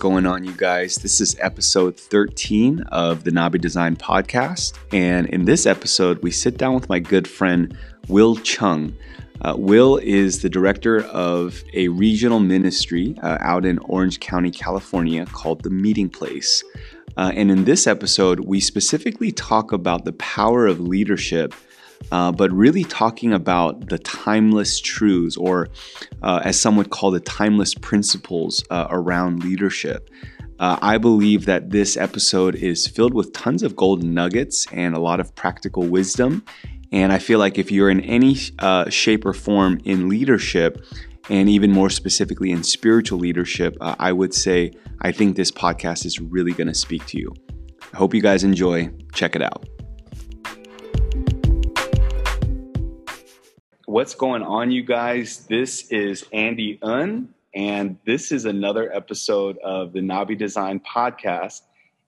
going on, you guys? This is episode 13 of the Nabi Design Podcast. And in this episode, we sit down with my good friend, Will Chung. Uh, Will is the director of a regional ministry uh, out in Orange County, California called The Meeting Place. Uh, and in this episode, we specifically talk about the power of leadership uh, but really talking about the timeless truths, or uh, as some would call the timeless principles uh, around leadership. Uh, I believe that this episode is filled with tons of golden nuggets and a lot of practical wisdom. And I feel like if you're in any uh, shape or form in leadership, and even more specifically in spiritual leadership, I would say I think this podcast is really going to speak to you. I hope you guys enjoy. Check it out. What's going on, you guys? This is Andy Un, and this is another episode of the Nabi Design Podcast.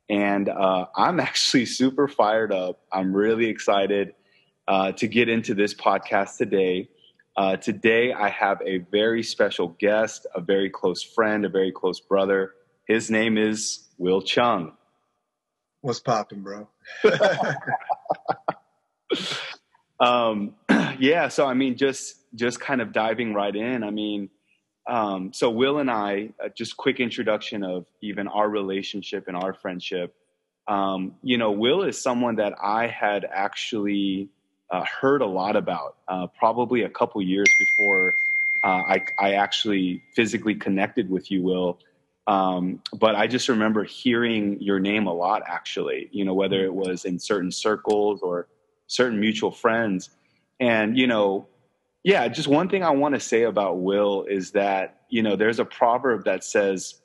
And uh, I'm actually super fired up. I'm really excited uh, to get into this podcast today. Uh, today, I have a very special guest, a very close friend, a very close brother. His name is Will Chung. What's popping, bro? um, yeah, so I mean, just just kind of diving right in. I mean, um, so Will and I, uh, just quick introduction of even our relationship and our friendship. Um, you know, Will is someone that I had actually uh, heard a lot about, uh, probably a couple years before uh, I, I, actually physically connected with you, Will. Um, but I just remember hearing your name a lot, actually. You know, whether it was in certain circles or certain mutual friends. And, you know, yeah, just one thing I want to say about Will is that, you know, there's a proverb that says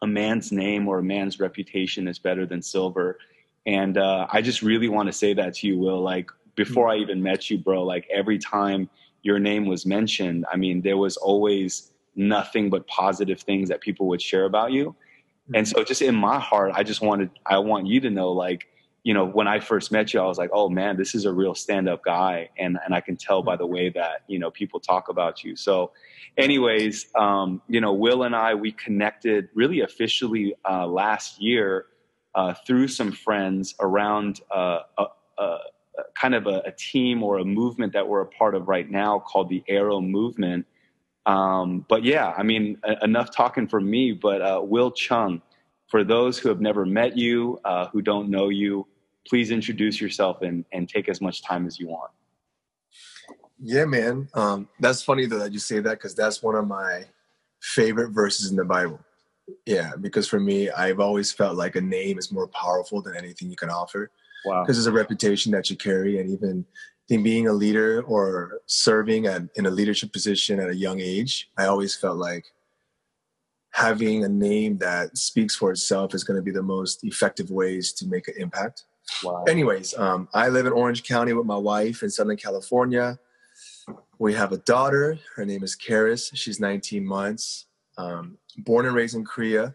a man's name or a man's reputation is better than silver. And uh, I just really want to say that to you, Will. Like, before I even met you, bro, like every time your name was mentioned, I mean, there was always nothing but positive things that people would share about you. And so just in my heart, I just wanted, I want you to know, like, you know, when I first met you, I was like, oh man, this is a real stand up guy. And, and I can tell by the way that, you know, people talk about you. So, anyways, um, you know, Will and I, we connected really officially uh, last year uh, through some friends around uh, a, a, a, kind of a, team or a movement that we're a part of right now called the Arrow Movement. Um, but yeah, I mean, enough talking for me, but uh, Will Chung, for those who have never met you, uh, who don't know you, please introduce yourself and, and take as much time as you want. Yeah, man. Um, that's funny though that you say that because that's one of my favorite verses in the Bible. Yeah, because for me, I've always felt like a name is more powerful than anything you can offer. Wow. Because there's a reputation that you carry, and even in being a leader or serving at, in a leadership position at a young age, I always felt like having a name that speaks for itself is going to be the most effective ways to make an impact. Wow. Anyways, um, I live in Orange County with my wife in Southern California. We have a daughter. Her name is Karis. She's 19 months. Um, born and raised in Korea.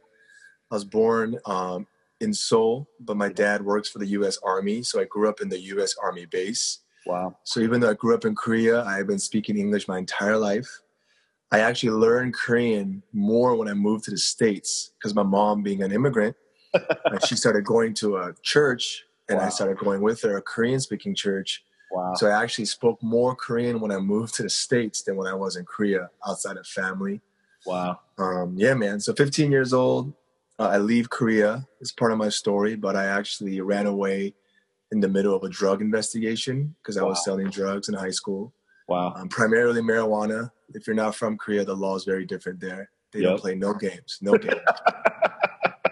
I was born um, in Seoul, but my dad works for the U.S. Army, so I grew up in the U.S. Army base. Wow. So even though I grew up in Korea, I've been speaking English my entire life. I actually learned Korean more when I moved to the States because my mom, being an immigrant, she started going to a church and wow. I started going with her, a Korean speaking church. Wow. So I actually spoke more Korean when I moved to the States than when I was in Korea outside of family. Wow. Um, yeah, man. So 15 years old, uh, I leave Korea. It's part of my story, but I actually ran away in the middle of a drug investigation because wow. I was selling drugs in high school. Wow. Um, primarily marijuana. If you're not from Korea, the law is very different there. They yep. don't play no games. No games.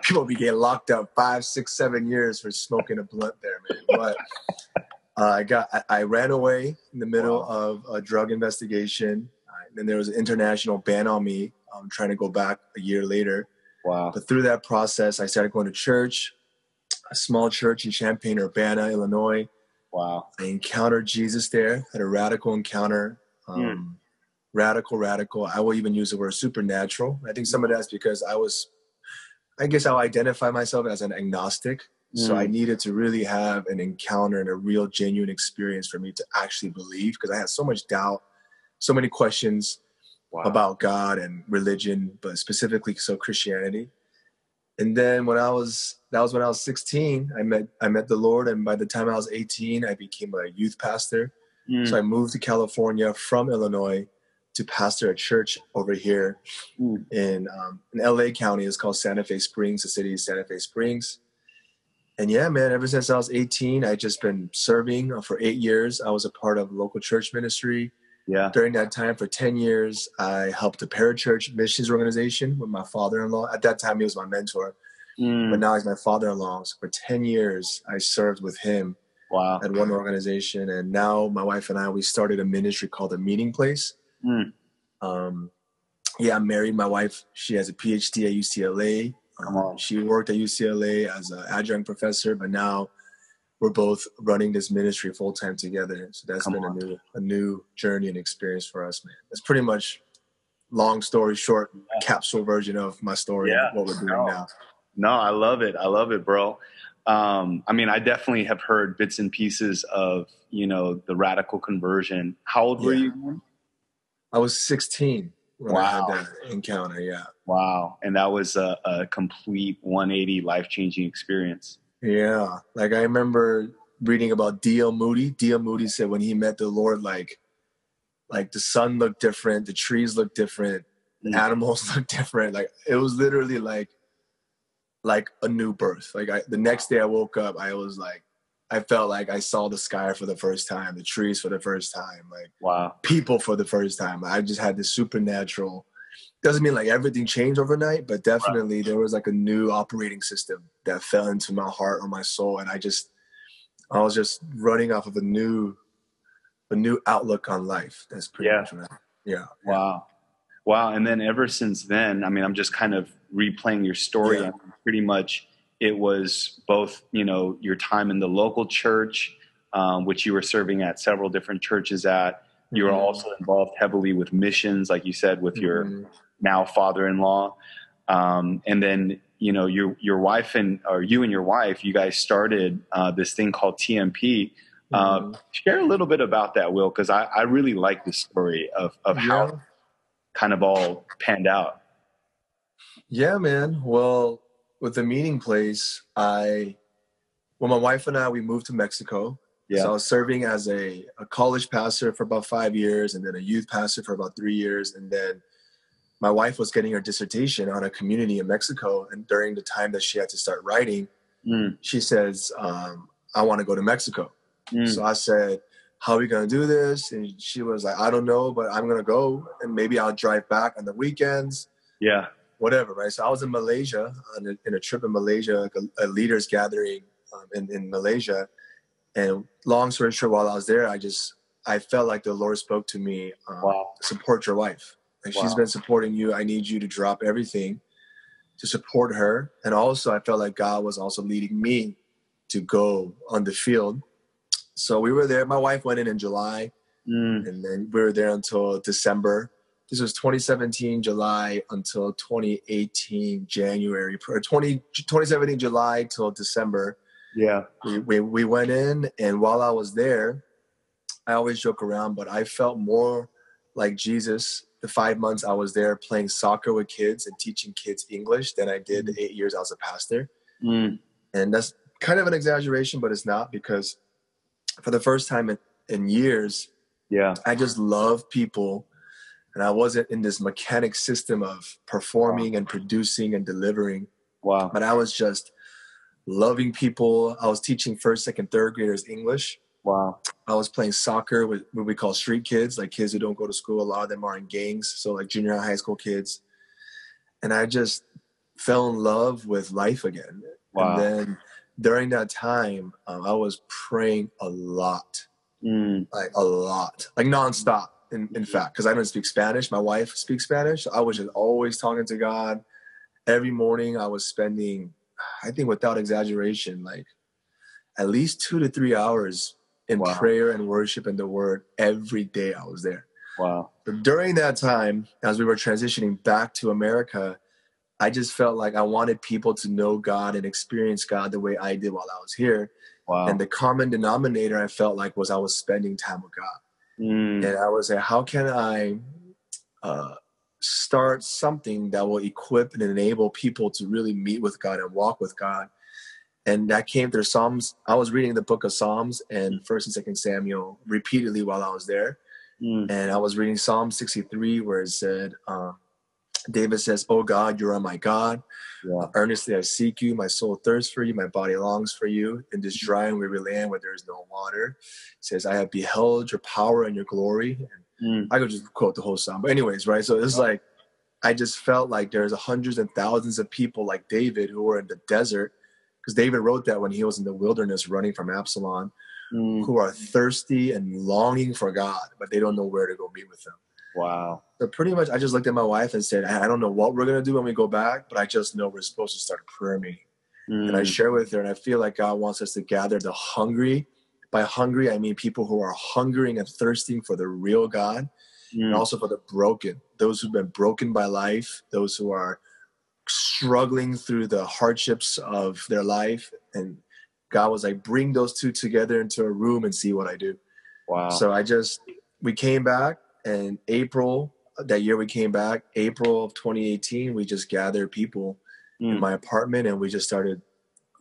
People be getting locked up five, six, seven years for smoking a blunt there, man. But uh, I got, I, I, ran away in the middle wow. of a drug investigation. Uh, and there was an international ban on me. I'm trying to go back a year later. Wow. But through that process, I started going to church, a small church in Champaign, Urbana, Illinois. Wow. I encountered Jesus there, had a radical encounter. Um, mm. Radical, radical. I will even use the word supernatural. I think some of that's because I was I guess I'll identify myself as an agnostic. Mm. So I mm. needed to really have an encounter and a real genuine experience for me to actually believe because I had so much doubt, so many questions wow. about God and religion, but specifically so Christianity. and then when I was that was when I was 16, I met I met the Lord, and by the time I was 18, I became a youth pastor. Mm. So I moved to California from Illinois to pastor a church over here mm. in um, in LA County. It's called Santa Fe Springs. The city is Santa Fe Springs. And yeah, man, ever since I was 18, I just been serving for eight years. I was a part of local church ministry. Yeah. During that time, for 10 years, I helped a parachurch missions organization with my father-in-law. At that time, he was my mentor, mm. but now he's my father-in-law. So for 10 years, I served with him wow. at one organization. And now my wife and I, we started a ministry called The Meeting Place. Mm. Um, yeah, I'm married. My wife, she has a PhD at UCLA. Um, she worked at UCLA as an adjunct professor, but now we're both running this ministry full time together. So that's Come been on. a new a new journey and experience for us, man. It's pretty much long story short, yeah. capsule version of my story, yeah. what we're doing no. now. No, I love it. I love it, bro. Um, I mean, I definitely have heard bits and pieces of you know the radical conversion. How old yeah. were you? I was 16 when wow. I had that encounter. Yeah. Wow, and that was a, a complete 180 life changing experience. Yeah. Like I remember reading about D.L. Moody. D.L. Moody said when he met the Lord, like, like the sun looked different, the trees looked different, mm-hmm. animals looked different. Like it was literally like, like a new birth. Like I, the next day I woke up, I was like, I felt like I saw the sky for the first time, the trees for the first time, like wow, people for the first time. I just had this supernatural doesn't mean like everything changed overnight, but definitely right. there was like a new operating system that fell into my heart or my soul, and I just I was just running off of a new a new outlook on life. That's pretty yeah. much right. Yeah. Wow. Wow. And then ever since then, I mean, I'm just kind of replaying your story. Yeah. pretty much it was both, you know, your time in the local church, um, which you were serving at several different churches at. You were mm-hmm. also involved heavily with missions, like you said, with your mm-hmm now father-in-law. Um, and then you know your your wife and or you and your wife, you guys started uh, this thing called TMP. Uh, mm-hmm. share a little bit about that, Will, because I, I really like the story of of yeah. how kind of all panned out. Yeah, man. Well, with the meeting place, I well, my wife and I we moved to Mexico. Yeah. So I was serving as a, a college pastor for about five years, and then a youth pastor for about three years, and then my wife was getting her dissertation on a community in Mexico, and during the time that she had to start writing, mm. she says, um, "I want to go to Mexico." Mm. So I said, "How are we gonna do this?" And she was like, "I don't know, but I'm gonna go, and maybe I'll drive back on the weekends." Yeah, whatever, right? So I was in Malaysia on a, in a trip in Malaysia, like a, a leaders gathering um, in in Malaysia, and long story short, while I was there, I just I felt like the Lord spoke to me. Um, wow. Support your wife like wow. she's been supporting you. I need you to drop everything to support her. And also, I felt like God was also leading me to go on the field. So we were there. My wife went in in July, mm. and then we were there until December. This was 2017 July until 2018 January, or 20, 2017 July till December. Yeah, we, we we went in, and while I was there, I always joke around, but I felt more like Jesus the five months I was there playing soccer with kids and teaching kids English than I did mm. eight years I was a pastor. Mm. And that's kind of an exaggeration, but it's not because for the first time in, in years, yeah, I just love people and I wasn't in this mechanic system of performing wow. and producing and delivering. Wow. But I was just loving people. I was teaching first, second, third graders English. Wow. I was playing soccer with what we call street kids, like kids who don't go to school. A lot of them are in gangs, so like junior high school kids. And I just fell in love with life again. Wow. And then during that time, um, I was praying a lot, mm. like a lot, like nonstop. In, in mm-hmm. fact, because I don't speak Spanish, my wife speaks Spanish. I was just always talking to God. Every morning, I was spending, I think, without exaggeration, like at least two to three hours in wow. prayer and worship and the word every day I was there. Wow. But during that time, as we were transitioning back to America, I just felt like I wanted people to know God and experience God the way I did while I was here. Wow. And the common denominator I felt like was I was spending time with God. Mm. And I was like, how can I uh, start something that will equip and enable people to really meet with God and walk with God. And that came through Psalms. I was reading the book of Psalms and First and Second Samuel repeatedly while I was there. Mm. And I was reading Psalm 63 where it said, uh, David says, Oh God, you are my God. Yeah. Earnestly I seek you. My soul thirsts for you. My body longs for you in this dry and weary land where there is no water. It says, I have beheld your power and your glory. And mm. I could just quote the whole psalm. But, anyways, right? So it's like, I just felt like there's hundreds and thousands of people like David who were in the desert, because David wrote that when he was in the wilderness running from Absalom, mm. who are thirsty and longing for God, but they don't know where to go meet with him. Wow. So pretty much, I just looked at my wife and said, I don't know what we're gonna do when we go back, but I just know we're supposed to start a prayer meeting. Mm. And I mm. share with her, and I feel like God wants us to gather the hungry. By hungry, I mean people who are hungering and thirsting for the real God, mm. and also for the broken, those who've been broken by life, those who are struggling through the hardships of their life. And God was like, bring those two together into a room and see what I do. Wow. So I just, we came back and April that year we came back, April of 2018, we just gathered people mm. in my apartment and we just started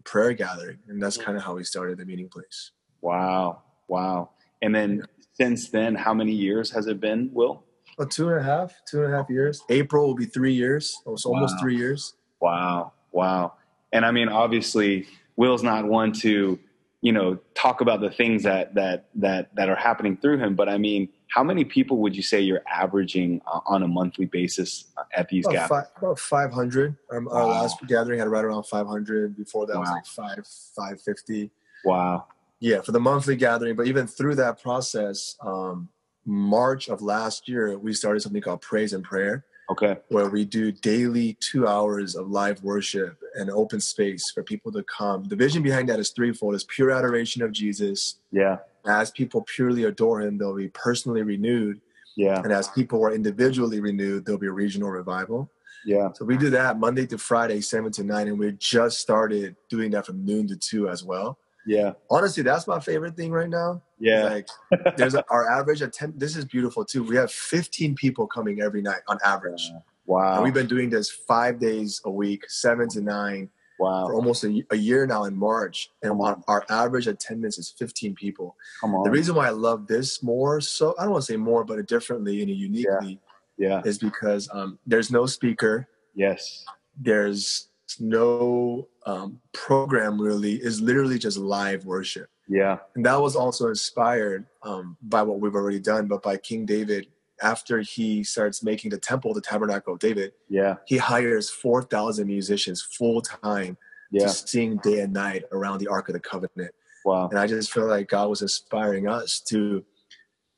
prayer gathering. And that's mm. kind of how we started the meeting place. Wow. Wow. And then yeah. since then, how many years has it been, Will? Oh, two and a half, two and a half years. April will be three years. Oh, it's wow. almost three years. Wow. Wow. And I mean, obviously, Will's not one to, you know, talk about the things that that that that are happening through him, but I mean, how many people would you say you're averaging uh, on a monthly basis uh, at these about gatherings? Five, about 500. Um, wow. Our last gathering had right around 500. Before that wow. was like five, 550. Wow. Yeah, for the monthly gathering. But even through that process, um, March of last year, we started something called Praise and Prayer. Okay. Where we do daily two hours of live worship and open space for people to come. The vision behind that is threefold: is pure adoration of Jesus. Yeah as people purely adore him, they'll be personally renewed. Yeah. And as people are individually renewed, there'll be a regional revival. Yeah. So we do that Monday to Friday, seven to nine, and we just started doing that from noon to two as well. Yeah. Honestly, that's my favorite thing right now. Yeah. Like there's a, our average attend. This is beautiful too. We have 15 people coming every night on average. Wow. And we've been doing this five days a week, seven to nine Wow. For almost a, a year now in March. And our, our, average attendance is 15 people. Come on. The reason why I love this more, so I don't want to say more, but differently and uniquely, yeah. yeah. is because um, there's no speaker. Yes. There's no um, program really. Is literally just live worship. Yeah. And that was also inspired um, by what we've already done, but by King David after he starts making the temple, the tabernacle of David, yeah, he hires four thousand musicians full time yeah. to sing day and night around the Ark of the Covenant. Wow! And I just feel like God was inspiring us to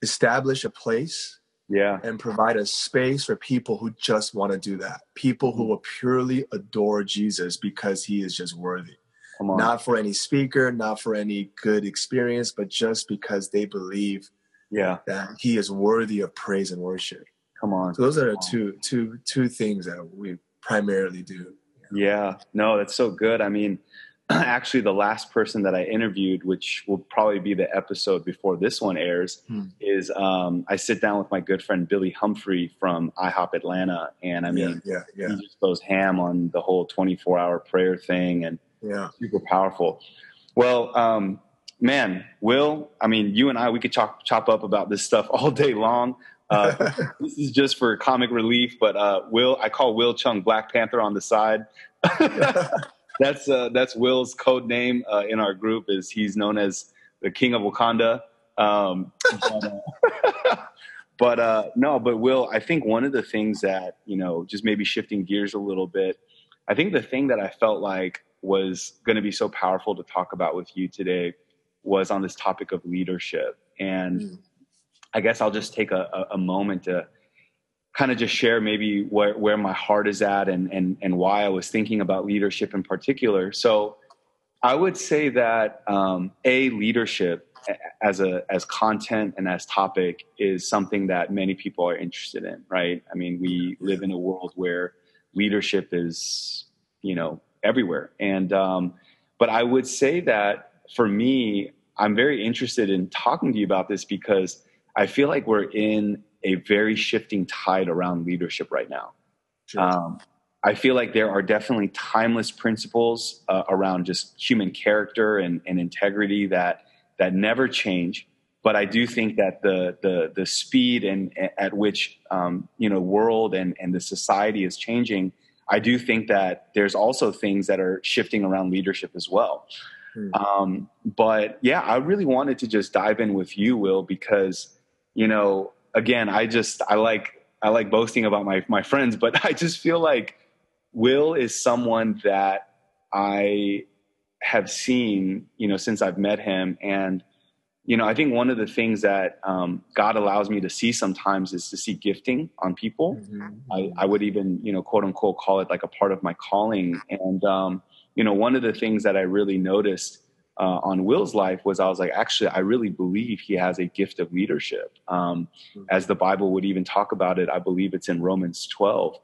establish a place, yeah, and provide a space for people who just want to do that. People who will purely adore Jesus because He is just worthy. Not for any speaker, not for any good experience, but just because they believe yeah. that he is worthy of praise and worship. Come on. So those are the two two two things that we primarily do. Yeah. No that's so good. I mean actually the last person that i interviewed which will probably be the episode before this one airs hmm. is um, i sit down with my good friend billy humphrey from ihop atlanta. And i mean yeah, yeah, yeah. he just goes ham on the whole 24 hour prayer thing and yeah. super powerful. Well um, man, Will, I mean, you and I, we could chop, chop up about this stuff all day long. Uh, this is just for comic relief, but uh, Will, I call Will Chung Black Panther on the side. that's uh, that's Will's code name uh, in our group. Is he's known as the King of Wakanda. Um, but, uh, but uh, no, but Will, I think one of the things that you know, just maybe shifting gears a little bit. I think the thing that I felt like was going to be so powerful to talk about with you today was on this topic of leadership. And mm. I guess I'll just take a, a moment to kind of just share maybe where, where my heart is at and, and, and why I was thinking about leadership in particular. So I would say that um, a leadership as a as content and as topic is something that many people are interested in, right? I mean, we live in a world where leadership is, you know, everywhere. And um, but I would say that for me, I'm very interested in talking to you about this because I feel like we're in a very shifting tide around leadership right now. Sure. Um, I feel like there are definitely timeless principles uh, around just human character and, and integrity that that never change. But I do think that the the the speed and at which um, you know world and and the society is changing, I do think that there's also things that are shifting around leadership as well. Hmm. Um, but yeah, I really wanted to just dive in with you, Will, because you know, again, I just I like I like boasting about my my friends, but I just feel like Will is someone that I have seen, you know, since I've met him. And, you know, I think one of the things that um, God allows me to see sometimes is to see gifting on people. Mm-hmm. I, I, would even, you know, quote unquote, call it like a part of my calling. And, um, you know, one of the things that I really noticed uh, on Will's life was I was like, actually, I really believe he has a gift of leadership. Um, mm-hmm. As the Bible would even talk about it, I believe it's in Romans 12.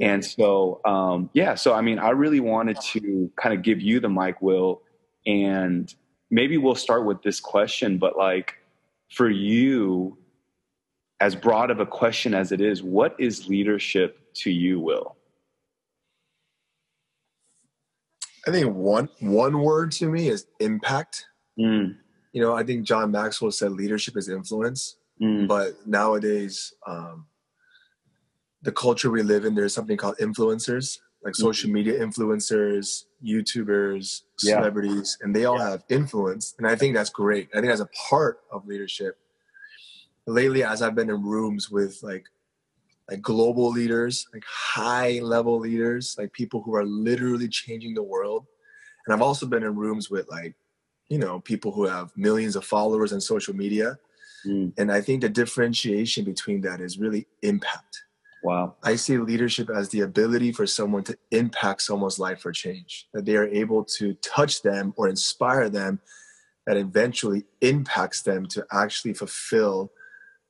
And so, um, yeah, so I mean, I really wanted to kind of give you the mic, Will, and maybe we'll start with this question, but like for you, as broad of a question as it is, what is leadership to you, Will? I think one one word to me is impact. Mm. You know, I think John Maxwell said leadership is influence, mm. but nowadays, um, the culture we live in, there's something called influencers, like mm-hmm. social media influencers, YouTubers, celebrities, yeah. and they all yeah. have influence. And I think that's great. I think that's a part of leadership. Lately, as I've been in rooms with like like global leaders, like high level leaders, like people who are literally changing the world. And I've also been in rooms with like, you know, people who have millions of followers on social media. Mm. And I think the differentiation between that is really impact. Wow. I see leadership as the ability for someone to impact someone's life for change, that they are able to touch them or inspire them that eventually impacts them to actually fulfill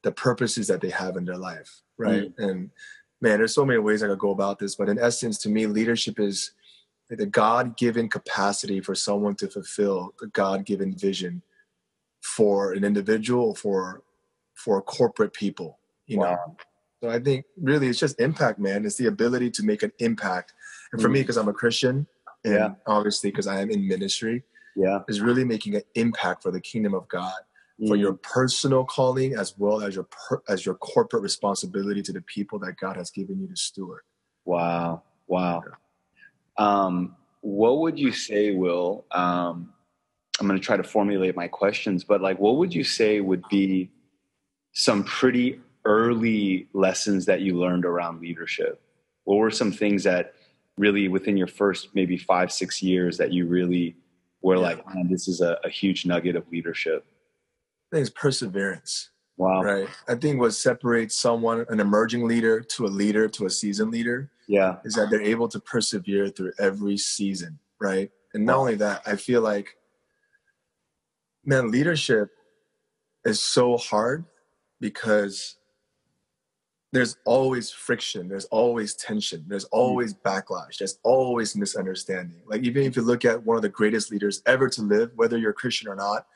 the purposes that they have in their life. Right. Mm. And man, there's so many ways I could go about this, but in essence, to me, leadership is the God given capacity for someone to fulfill the God given vision for an individual, for for corporate people, you wow. know so I think really it's just impact, man. It's the ability to make an impact. And for mm. me, because I'm a Christian, and yeah. obviously because I am in ministry, yeah, is really making an impact for the kingdom of God, mm. for your personal calling as well as your per, as your corporate responsibility to the people that God has given you to steward. Wow, wow. Yeah. Um, what would you say, Will? Um, I'm going to try to formulate my questions, but like, what would you say would be some pretty early lessons that you learned around leadership? What were some things that really within your first maybe five, six years that you really were yeah. like, man, this is a, a, huge nugget of leadership? I think it's perseverance. Wow. Right. I think what separates someone, an emerging leader to a leader to a seasoned leader, yeah, is that they're able to persevere through every season. Right. And not wow. only that, I feel like, man, leadership is so hard because there's always friction there's always tension there's hmm. always backlash there's always misunderstanding like even if you look at one of the greatest leaders ever to live whether you're a christian or not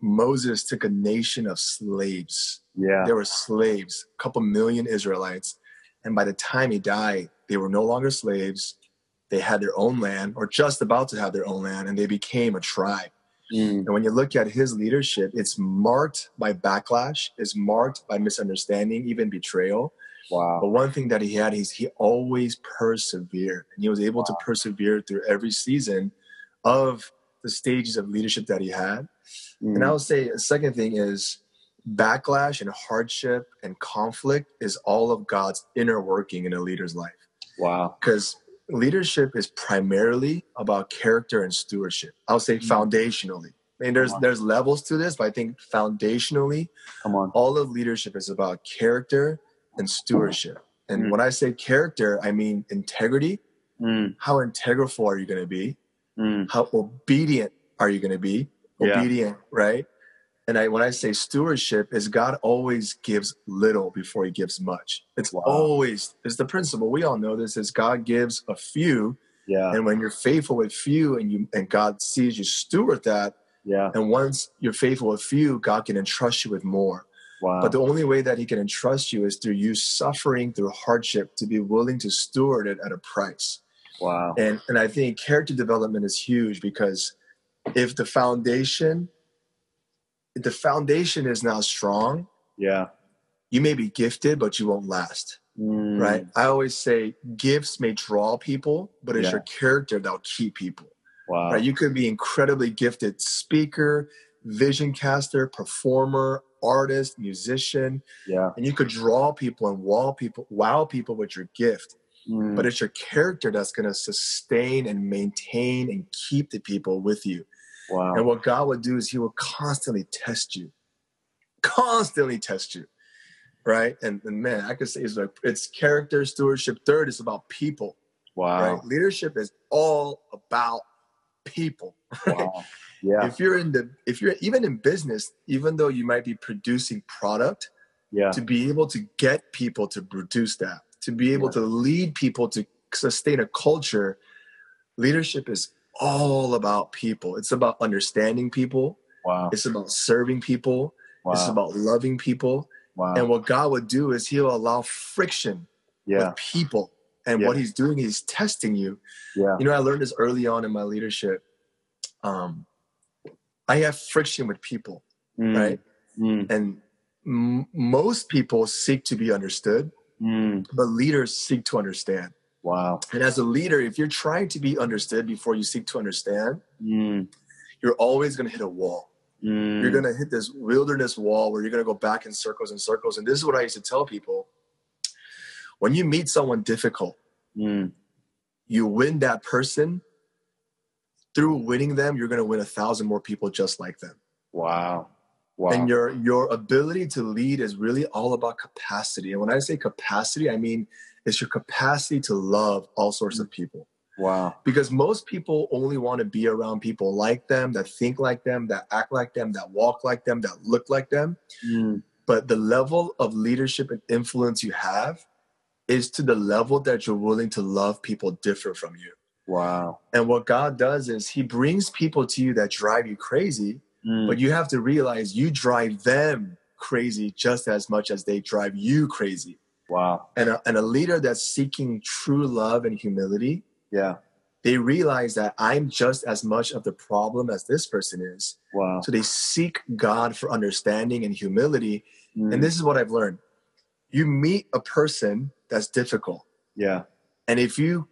moses took a nation of slaves yeah there were slaves a couple million israelites and by the time he died they were no longer slaves they had their own land or just about to have their own land and they became a tribe Mm. And when you look at his leadership, it's marked by backlash, it's marked by misunderstanding, even betrayal. Wow. But one thing that he had is he always persevered. And he was able wow. to persevere through every season of the stages of leadership that he had. Mm. And I would say a second thing is backlash and hardship and conflict is all of God's inner working in a leader's life. Wow. Because leadership is primarily about character and stewardship. I'll say mm-hmm. foundationally. I mean, there's there's levels to this, but I think foundationally, come on, all of leadership is about character and stewardship. And mm. when I say character, I mean integrity. Mm. How integral are you going to be? Mm. How obedient are you going to be? Obedient, yeah. right? And I, when I say stewardship, is God always gives little before He gives much. It's wow. always it's the principle. We all know this: is God gives a few, yeah. And when you're faithful with few, and you and God sees you steward that, yeah. And once you're faithful with few, God can entrust you with more. Wow. But the only way that he can entrust you is through you suffering through hardship to be willing to steward it at a price. wow. And and I think character development is huge because if the foundation if the foundation is not strong, Yeah. you may be gifted, but you won't last. Mm, Right. I always say gifts may draw people, but it's Yeah. your character that'll keep people. Wow. Right. You could be incredibly gifted speaker, vision caster, performer, artist, musician, yeah. and you could draw people and wow people, wow people with your gift. Mm, But it's your character that's going to sustain and maintain and keep the people with you. wow. And what God would do is He will constantly test you, constantly test you, right? And, and man, I could say it's like it's character stewardship. Third is about people, wow. right? Leadership is all about people. Wow. Yeah. If you're in the, if you're even in business, even though you might be producing product, Yeah. to be able to get people to produce that, to be able to lead people to sustain a culture, leadership is all about people. It's about understanding people. Wow. It's about serving people. wow. It's about loving people. Wow. And what God would do is He'll allow friction Yeah. with people. And Yeah. what He's doing, He's testing you. Yeah. You know, I learned this early on in my leadership. Um, I have friction with people, Mm, right? Mm, And m- most people seek to be understood, mm, but leaders seek to understand. wow. And as a leader, if you're trying to be understood before you seek to understand, Mm, you're always going to hit a wall. mm, You're going to hit this wilderness wall where you're going to go back in circles and circles. And this is what I used to tell people when you meet someone difficult, mm, you win that person. Through winning them, you're going to win a thousand more people just like them. wow. Wow. And your your ability to lead is really all about capacity. And when I say capacity, I mean it's your capacity to love all sorts of people. wow. Because most people only want to be around people like them, that think like them, that act like them, that walk like them, that look like them. Mm, But the level of leadership and influence you have is to the level that you're willing to love people different from you. wow. And what God does is He brings people to you that drive you crazy, Mm, but you have to realize you drive them crazy just as much as they drive you crazy. wow. And a, and a leader that's seeking true love and humility, Yeah. they realize that I'm just as much of the problem as this person is. Wow. So they seek God for understanding and humility. Mm, And this is what I've learned. You meet a person that's difficult, yeah. and if you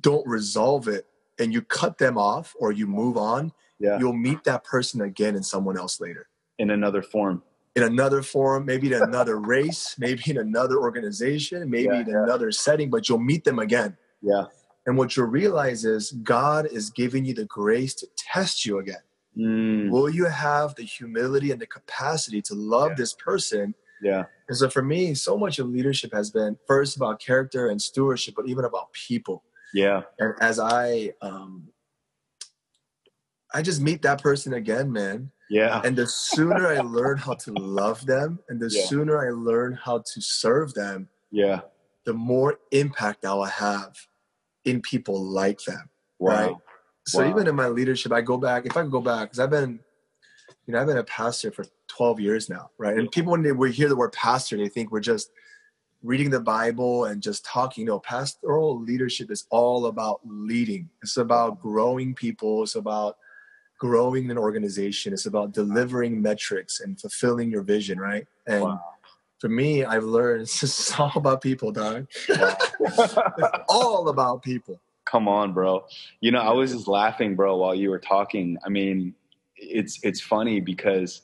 don't resolve it and you cut them off or you move on, Yeah. you'll meet that person again in someone else later. In another form. In another form, maybe in another race, maybe in another organization, maybe Yeah, in yeah. another setting, but you'll meet them again. Yeah. And what you'll realize is God is giving you the grace to test you again. Mm, Will you have the humility and the capacity to love Yeah. this person? yeah. And so for me, so much of leadership has been first about character and stewardship, but even about people. Yeah. And as I, um, I just meet that person again, man. Yeah. And the sooner I learn how to love them, and the Yeah. sooner I learn how to serve them, Yeah. the more impact I will have in people like them. Wow. Right. So Wow. even in my leadership, I go back. If I can go back, because I've been, you know, I've been a pastor for 12 years now, right? And people when they we hear the word pastor, they think we're just reading the Bible and just talking. No, pastoral leadership is all about leading. It's about growing people. It's about growing an organization. It's about delivering metrics and fulfilling your vision, right? And Wow. for me, I've learned it's just all about people, dog. Wow. it's all about people. Come on, bro. You know, I was just laughing, bro, while you were talking. I mean, it's it's funny because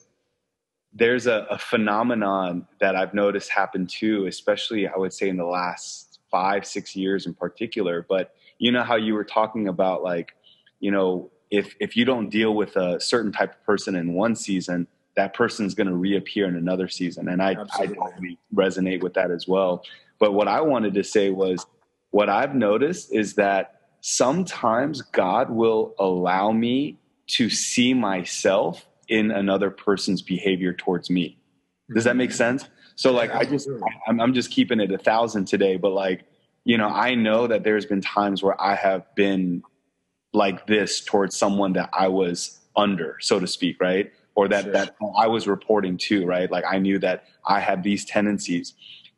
there's a, a phenomenon that I've noticed happen too, especially I would say in the last five, six years in particular. But you know how you were talking about like, you know, if if you don't deal with a certain type of person in one season, that person's going to reappear in another season, and I I Absolutely. totally resonate with that as well. But what I wanted to say was, what I've noticed is that sometimes God will allow me to see myself in another person's behavior towards me. Does that make mm-hmm. sense? So like I just I'm, I'm just keeping it a thousand today, but like you know I know that there's been times where I have been like this towards someone that I was under, so to speak, right? or that sure. that I was reporting to, right? Like I knew that I had these tendencies.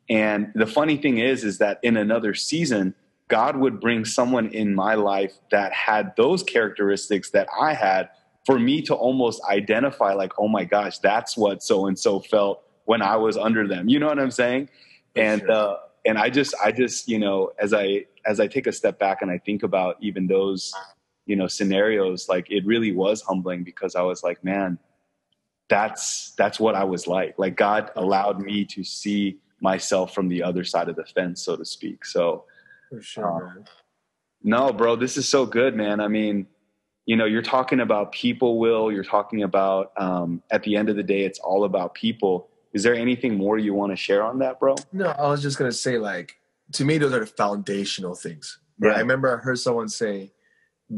And the funny thing is, is that in another season, God would bring someone in my life that had those characteristics that I had for me to almost identify, like, oh my gosh, that's what so and so felt when I was under them. You know what I'm saying? and sure. uh, and I just I just you know as I as I take a step back and I think about even those you know scenarios, like it really was humbling because I was like, man, that's that's what I was like. Like God allowed me to see myself from the other side of the fence, so to speak. So, for sure, um, no, bro, this is so good, man. I mean, you know, you're talking about people, will. You're talking about um, at the end of the day, it's all about people. Is there anything more you want to share on that, bro? No, I was just gonna say, like, to me, those are the foundational things. Right? Yeah. I remember I heard someone say,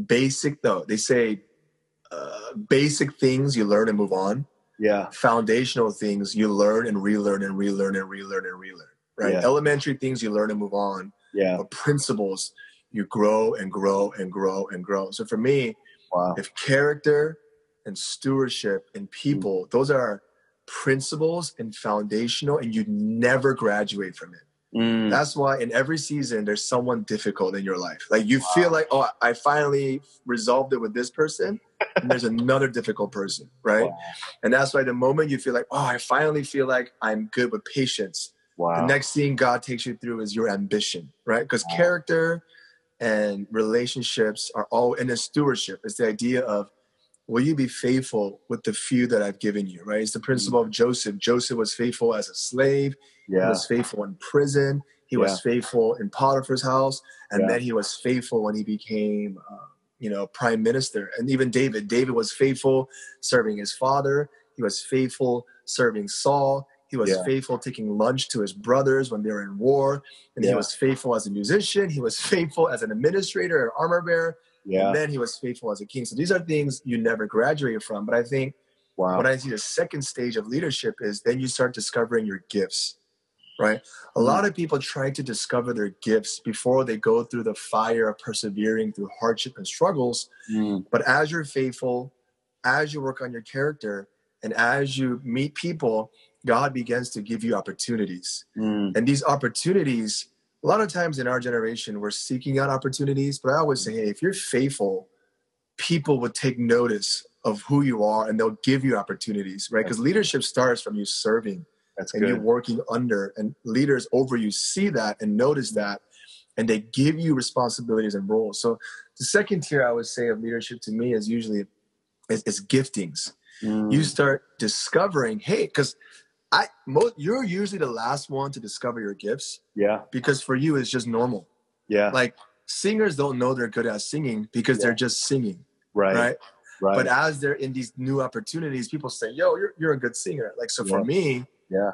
basic though. They say, uh, basic things you learn and move on yeah foundational things you learn and relearn and relearn and relearn and relearn right yeah. elementary things you learn and move on yeah but principles you grow and grow and grow and grow so for me wow. if character and stewardship and people mm. those are principles and foundational and you never graduate from it Mm. That's why in every season there's someone difficult in your life. Like you wow. feel like, oh, I finally resolved it with this person, and there's another difficult person, right? Wow. And that's why the moment you feel like, oh, I finally feel like I'm good with patience. Wow. The next thing God takes you through is your ambition, right? Because character and relationships are all in a stewardship. It's the idea of will you be faithful with the few that I've given you, right? It's the principle mm. of Joseph. Joseph was faithful as a slave yeah. He was faithful in prison. He yeah. was faithful in Potiphar's house, and yeah. then he was faithful when he became, uh, you know, prime minister. And even David, David was faithful serving his father. He was faithful serving Saul. He was yeah. faithful taking lunch to his brothers when they were in war. And he was faithful as a musician. He was faithful as an administrator, an armor bearer. Yeah. And then he was faithful as a king. So these are things you never graduate from. But I think wow. what I see the second stage of leadership is then you start discovering your gifts right? A lot of people try to discover their gifts before they go through the fire of persevering through hardship and struggles. Mm. But as you're faithful, as you work on your character, and as you meet people, God begins to give you opportunities. Mm. And these opportunities, a lot of times in our generation, we're seeking out opportunities. But I always say, hey, if you're faithful, people will take notice of who you are and they'll give you opportunities, right? Because leadership starts from you serving that's and good. you're working under and leaders over you see that and notice that and they give you responsibilities and roles so the second tier i would say of leadership to me is usually is, is giftings mm. you start discovering hey because i most you're usually the last one to discover your gifts yeah because for you it's just normal yeah like singers don't know they're good at singing because yeah. they're just singing right right Right. But as they're in these new opportunities, people say, "Yo, you're you're a good singer." Like so, yeah. for me, yeah.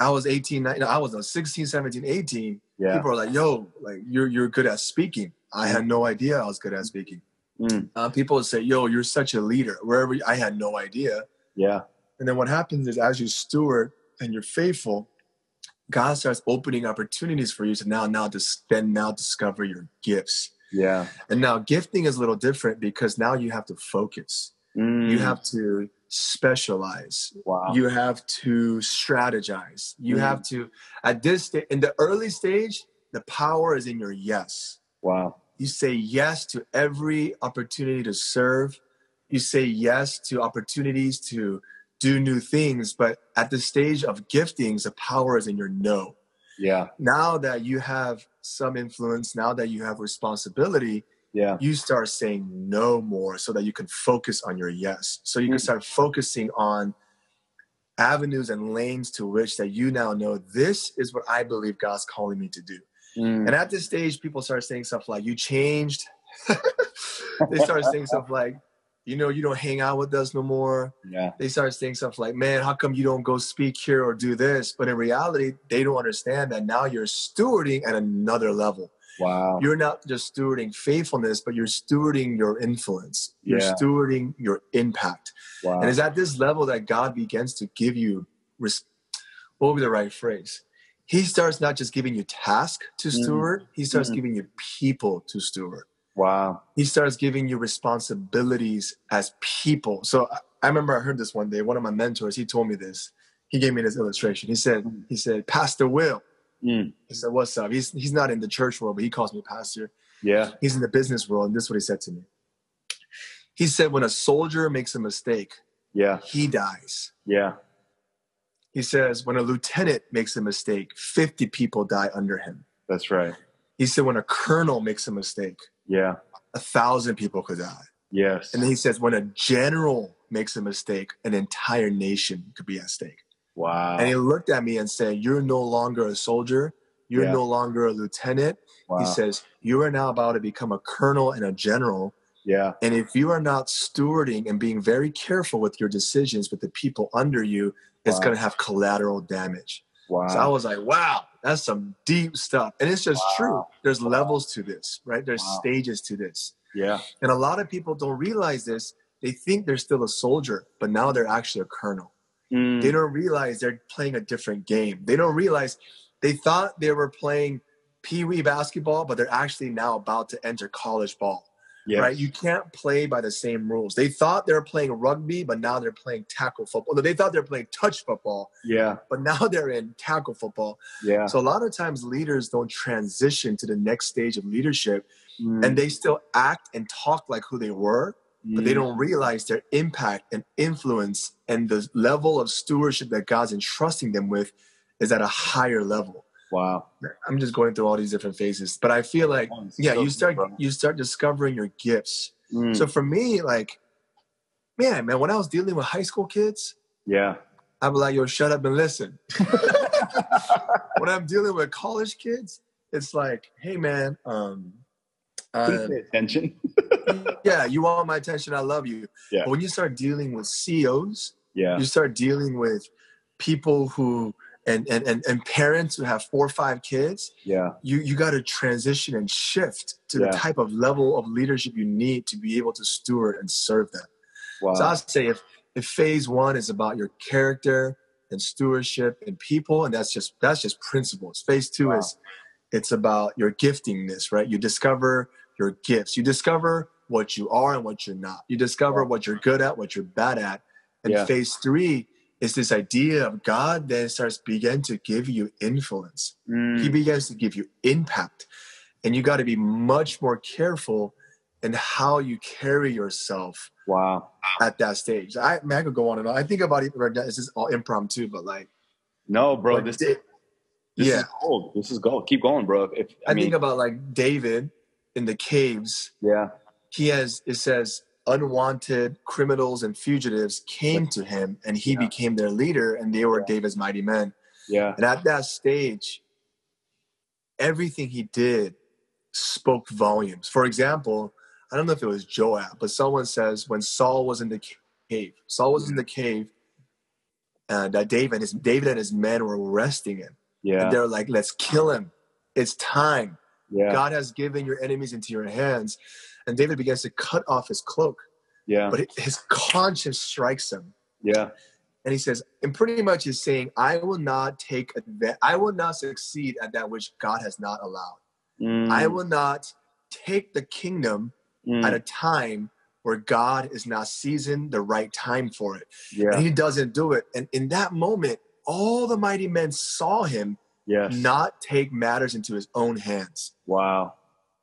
I was 18, 19, I was 16, 17, 18. Yeah. People are like, yo, like you're you're good at speaking. I had no idea I was good at speaking. Mm. Uh, people would say, yo, you're such a leader. Wherever I had no idea. Yeah. And then what happens is as you steward and you're faithful, God starts opening opportunities for you to now now to then now discover your gifts. Yeah. And now gifting is a little different because now you have to focus. Mm. You have to specialize. Wow. You have to strategize. You mm. have to at this st- in the early stage, the power is in your yes. Wow. You say yes to every opportunity to serve. You say yes to opportunities to do new things, but at the stage of giftings, the power is in your no. Yeah. Now that you have some influence, now that you have responsibility, yeah you start saying no more so that you can focus on your yes so you can mm. start focusing on avenues and lanes to which that you now know this is what i believe god's calling me to do mm. and at this stage people start saying stuff like you changed they start saying stuff like you know you don't hang out with us no more yeah they start saying stuff like man how come you don't go speak here or do this but in reality they don't understand that now you're stewarding at another level Wow. You're not just stewarding faithfulness, but you're stewarding your influence. You're yeah. stewarding your impact. Wow. And it's at this level that God begins to give you, res- what would be the right phrase? He starts not just giving you task to mm-hmm. steward, mm. he starts mm. giving you people to steward. Wow. He starts giving you responsibilities as people. So I remember I heard this one day. One of my mentors, he told me this. He gave me this illustration. He said, he said, Pastor Will. Mm. He said, what's up? He's he's not in the church world, but he calls me pastor. Yeah. He's in the business world, and this is what he said to me. He said, when a soldier makes a mistake, Yeah. he dies. Yeah. He says, when a lieutenant makes a mistake, 50 people die under him. That's right. He said, when a colonel makes a mistake, Yeah. a thousand people could die. Yes. And then he says, when a general makes a mistake, an entire nation could be at stake. wow. And he looked at me and said, You're no longer a soldier. You're Yeah. no longer a lieutenant. wow. He says, You are now about to become a colonel and a general. yeah. And if you are not stewarding and being very careful with your decisions with the people under you, it's going to have collateral damage. Wow. So I was like, wow, that's some deep stuff. And it's just Wow. true. There's levels to this, right? There's Wow. stages to this. yeah. And a lot of people don't realize this. They think they're still a soldier, but now they're actually a colonel. Mm. They don't realize they're playing a different game. They don't realize they thought they were playing pee wee basketball, but they're actually now about to enter college ball. Yes. Right? You can't play by the same rules. They thought they were playing rugby, but now they're playing tackle football. They thought they were playing touch football, Yeah. but now they're in tackle football. Yeah. So a lot of times leaders don't transition to the next stage of leadership Mm. and they still act and talk like who they were, but they Mm. don't realize their impact and influence and the level of stewardship that God's entrusting them with is at a higher level. Wow. I'm just going through all these different phases, but I feel like Oh, yeah, so you start you start discovering your gifts. Mm. So for me, like, man, man, when I was dealing with high school kids, yeah. Be like, yo, shut up and listen. when I'm dealing with college kids, it's like, hey man, um, uh, pay attention. yeah, you want my attention, I love you. Yeah. But when you start dealing with CEOs, yeah. you start dealing with people who and, and, and, and parents who have four or five kids, Yeah. you, you got to transition and shift to Yeah. the type of level of leadership you need to be able to steward and serve them. Wow. So I'd say if, if phase one is about your character and stewardship and people, and that's just that's just principles. Phase two Wow. is it's about your giftingness, right? You discover your gifts. You discover what you are and what you're not. You discover Wow. what you're good at, what you're bad at. And Yeah. phase three is this idea of God then starts begin to give you influence. Mm. He begins to give you impact. And you got to be much more careful in how you carry yourself wow. at that stage. I, man, I could go on and on. I think about it. right now. This is all impromptu, but like, No, bro. like This, Da- this yeah, is gold. This is gold. Keep going, bro. If I, I, mean, think about like David in the caves. yeah. He has it says unwanted criminals and fugitives came to him, and he Yeah. became their leader, and they were Yeah. David's mighty men. Yeah. And at that stage, everything he did spoke volumes. For example, I don't know if it was Joab, but someone says when Saul was in the cave, Saul was in the cave, and uh, David, and his, David and his men were arresting him. Yeah. And they're like, let's kill him. It's time. Yeah. God has given your enemies into your hands. And David begins to cut off his cloak, Yeah. but his conscience strikes him. Yeah. And he says, and pretty much he's saying, I will not take advantage, I will not succeed at that which God has not allowed. Mm. I will not take the kingdom Mm. at a time where God is not seasoned the right time for it. yeah. And he doesn't do it. And in that moment, all the mighty men saw him Yes. not take matters into his own hands. Wow.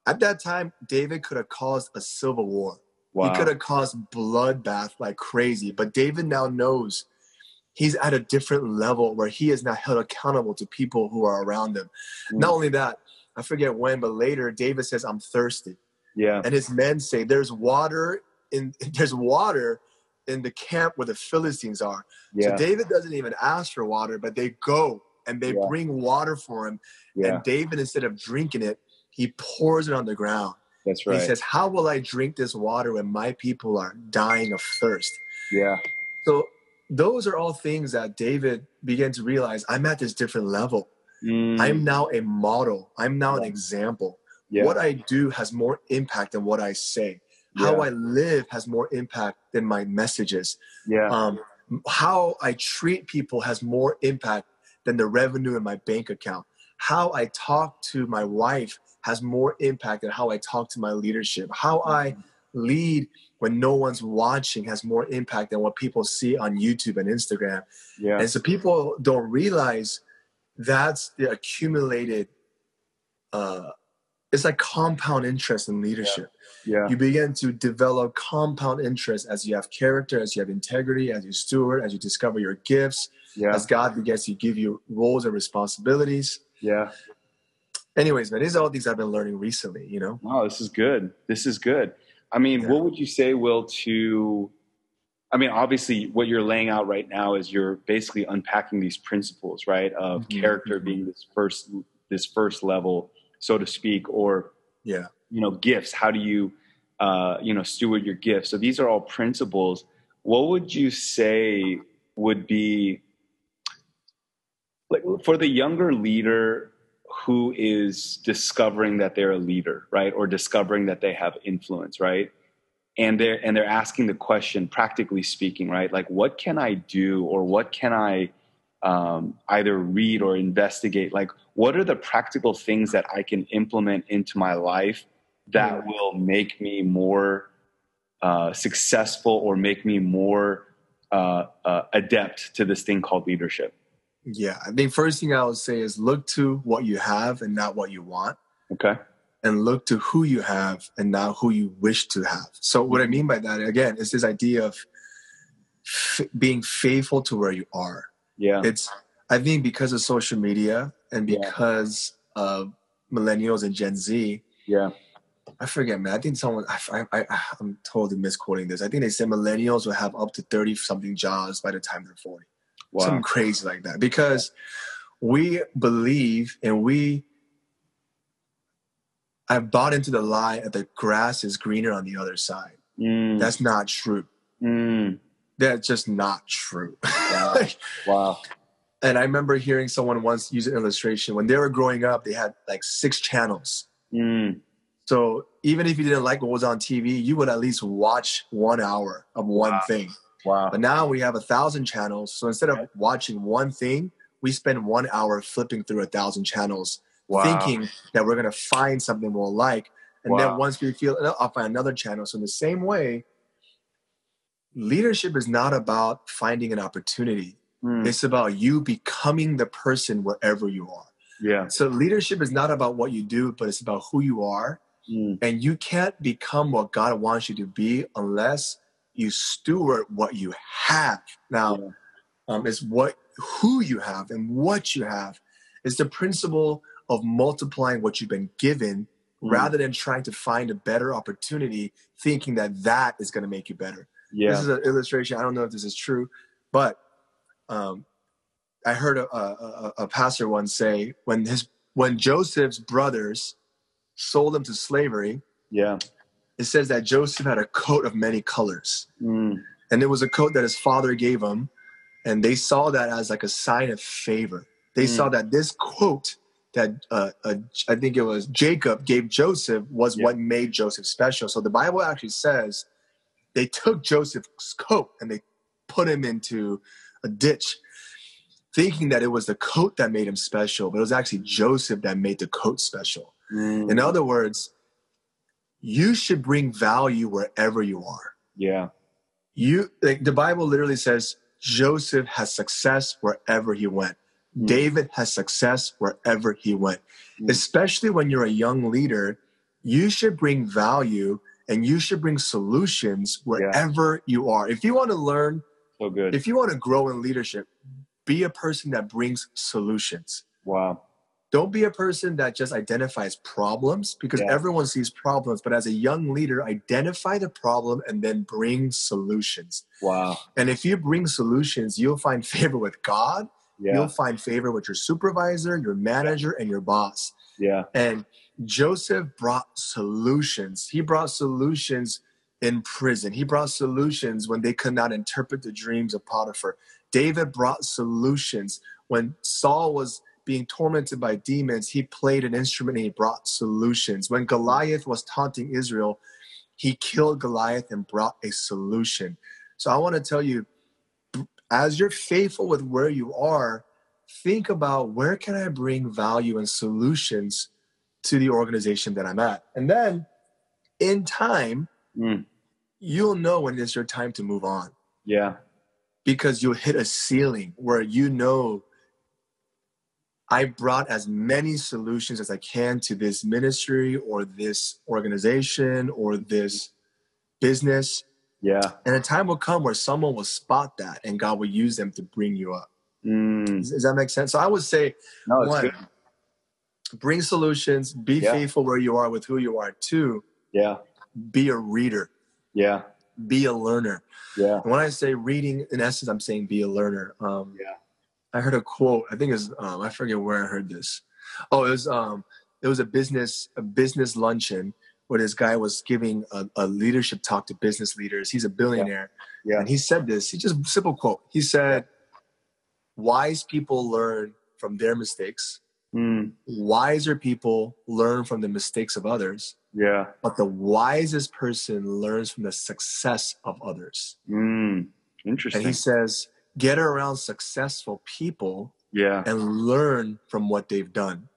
At that time, David could have caused a civil war. Wow. He could have caused bloodbath like crazy. But David now knows he's at a different level where he is now held accountable to people who are around him. Mm. Not only that, I forget when, but later David says, I'm thirsty. Yeah. And his men say, There's water in there's water in the camp where the Philistines are. Yeah. So David doesn't even ask for water, but they go and they Yeah. bring water for him. Yeah. And David, instead of drinking it, he pours it on the ground. That's right. He says, How will I drink this water when my people are dying of thirst? yeah. So those are all things that David began to realize I'm at this different level. Mm. I'm now a model. I'm now an example. yeah. What I do has more impact than what I say. How I live has more impact than my messages. yeah. Um, how I treat people has more impact than the revenue in my bank account. How I talk to my wife has more impact than how I talk to my leadership. How I lead when no one's watching has more impact than what people see on YouTube and Instagram. Yeah. And so people don't realize that's the accumulated uh it's like compound interest in leadership. Yeah. You begin to develop compound interest as you have character, as you have integrity, as you steward, as you discover your gifts, Yeah. as God begins to give you roles and responsibilities. Yeah. Anyways, man, these are all things I've been learning recently, you know? Wow, this is good. This is good. I mean, Yeah. what would you say, Will, to I mean, obviously what you're laying out right now is you're basically unpacking these principles, right? Of Mhm, character mhm. being this first this first level, so to speak, or Yeah. you know, gifts. How do you uh, you know, steward your gifts? So these are all principles. What would you say would be like for the younger leader who is discovering that they're a leader, right? Or discovering that they have influence, right? And they're and they're asking the question, practically speaking, right? Like, what can I do, or what can I um, either read or investigate? Like, what are the practical things that I can implement into my life that Yeah. will make me more uh, successful or make me more uh, uh, adept to this thing called leadership? Yeah. I think first thing I would say is look to what you have and not what you want. Okay. and look to who you have and not who you wish to have. So what I mm-hmm. mean by that again is this idea of f- being faithful to where you are. Yeah. It's I think because of social media and Yeah. because of millennials and Gen Z. Yeah. I forget, man. I think someone I, I, I I'm totally misquoting this. I think they said millennials will have up to thirty something jobs by the time they're forty. Wow. Something crazy like that because we believe and we I've bought into the lie that the grass is greener on the other side. Mm, That's not true. mm, That's just not true. Wow. wow. and I remember hearing someone once use an illustration. When they were growing up, they had like six channels. Mm, So even if you didn't like what was on TV, you would at least watch one hour of one Wow. thing. Wow. But now we have a thousand channels. So instead of watching one thing, we spend one hour flipping through a thousand channels Wow. thinking that we're going to find something we'll like. And Wow. then once we feel, "Oh, I'll find another channel. So in the same way, leadership is not about finding an opportunity. Mm, It's about you becoming the person wherever you are. yeah. So leadership is not about what you do, but it's about who you are. Mm, And you can't become what God wants you to be unless you steward what you have. Now, Yeah. um, it's what who you have and what you have. is the principle of multiplying what you've been given Mm. rather than trying to find a better opportunity, thinking that that is going to make you better. yeah. This is an illustration. I don't know if this is true, but um, I heard a, a, a, a pastor once say when his when Joseph's brothers sold him to slavery, yeah. It says that Joseph had a coat of many colors, Mm, and it was a coat that his father gave him, and they saw that as like a sign of favor. They Mm. saw that this coat that uh, uh, I think it was Jacob gave Joseph was Yeah. what made Joseph special. So the Bible actually says they took Joseph's coat and they put him into a ditch, thinking that it was the coat that made him special, but it was actually Joseph that made the coat special. mm, In other words, you should bring value wherever you are. yeah. You like the Bible literally says Joseph has success wherever he went. Mm. David has success wherever he went. Mm. Especially when you're a young leader, you should bring value and you should bring solutions wherever you are. If you want to learn, So good. if you want to grow in leadership, be a person that brings solutions. wow. Don't be a person that just identifies problems because Yeah. everyone sees problems. But as a young leader, identify the problem and then bring solutions. Wow. And if you bring solutions, you'll find favor with God, Yeah. you'll find favor with your supervisor, your manager, and your boss. Yeah. And Joseph brought solutions. He brought solutions in prison. He brought solutions when they could not interpret the dreams of Potiphar. David brought solutions when Saul was being tormented by demons. He played an instrument and he brought solutions. When Goliath was taunting Israel, he killed Goliath and brought a solution. So I want to tell you, as you're faithful with where you are, think about where can I bring value and solutions to the organization that I'm at. And then in time, Mm. you'll know when it's your time to move on Yeah. because you'll hit a ceiling where you know I brought as many solutions as I can to this ministry or this organization or this business. Yeah. And a time will come where someone will spot that and God will use them to bring you up. Mm. Does, does that make sense? So I would say, No, one, good. bring solutions, be Yeah. faithful where you are with who you are. Two, Yeah. be a reader, Yeah. be a learner. Yeah. And when I say reading, in essence, I'm saying be a learner. Um, Yeah. I heard a quote. I think it's um, I forget where I heard this. Oh, it was um, it was a business a business luncheon where this guy was giving a, a leadership talk to business leaders. He's a billionaire, Yeah. and he said this. He just simple quote. He said, "Wise people learn from their mistakes. Mm. Wiser people learn from the mistakes of others." Yeah. But the wisest person learns from the success of others. Mm. Interesting. And he says, get around successful people yeah. and learn from what they've done.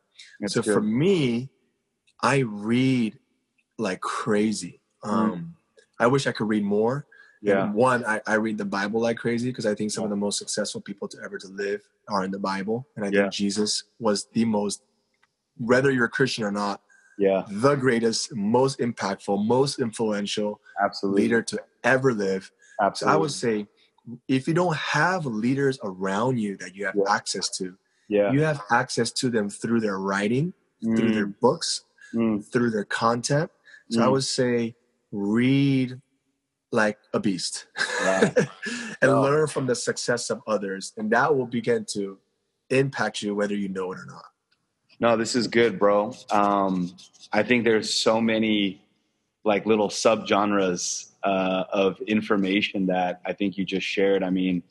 That's so good. for me, I read like crazy. Um, I wish I could read more. yeah. And one, I, I read the Bible like crazy because I think some of the most successful people to ever to live are in the Bible. And I Yeah. think Jesus was the most, whether you're a Christian or not, Yeah. the greatest, most impactful, most influential Absolutely. leader to ever live. So Absolutely. I would say, if you don't have leaders around you that you have Yeah. access to, Yeah. you have access to them through their writing, through their Mm. books, Mm. through their content. So I Mm. would say, read like a beast Wow. and Wow. learn from the success of others, and that will begin to impact you whether you know it or not. No, this is good, bro. Um, I think there's so many like little subgenres uh, of information that I think you just shared. I mean,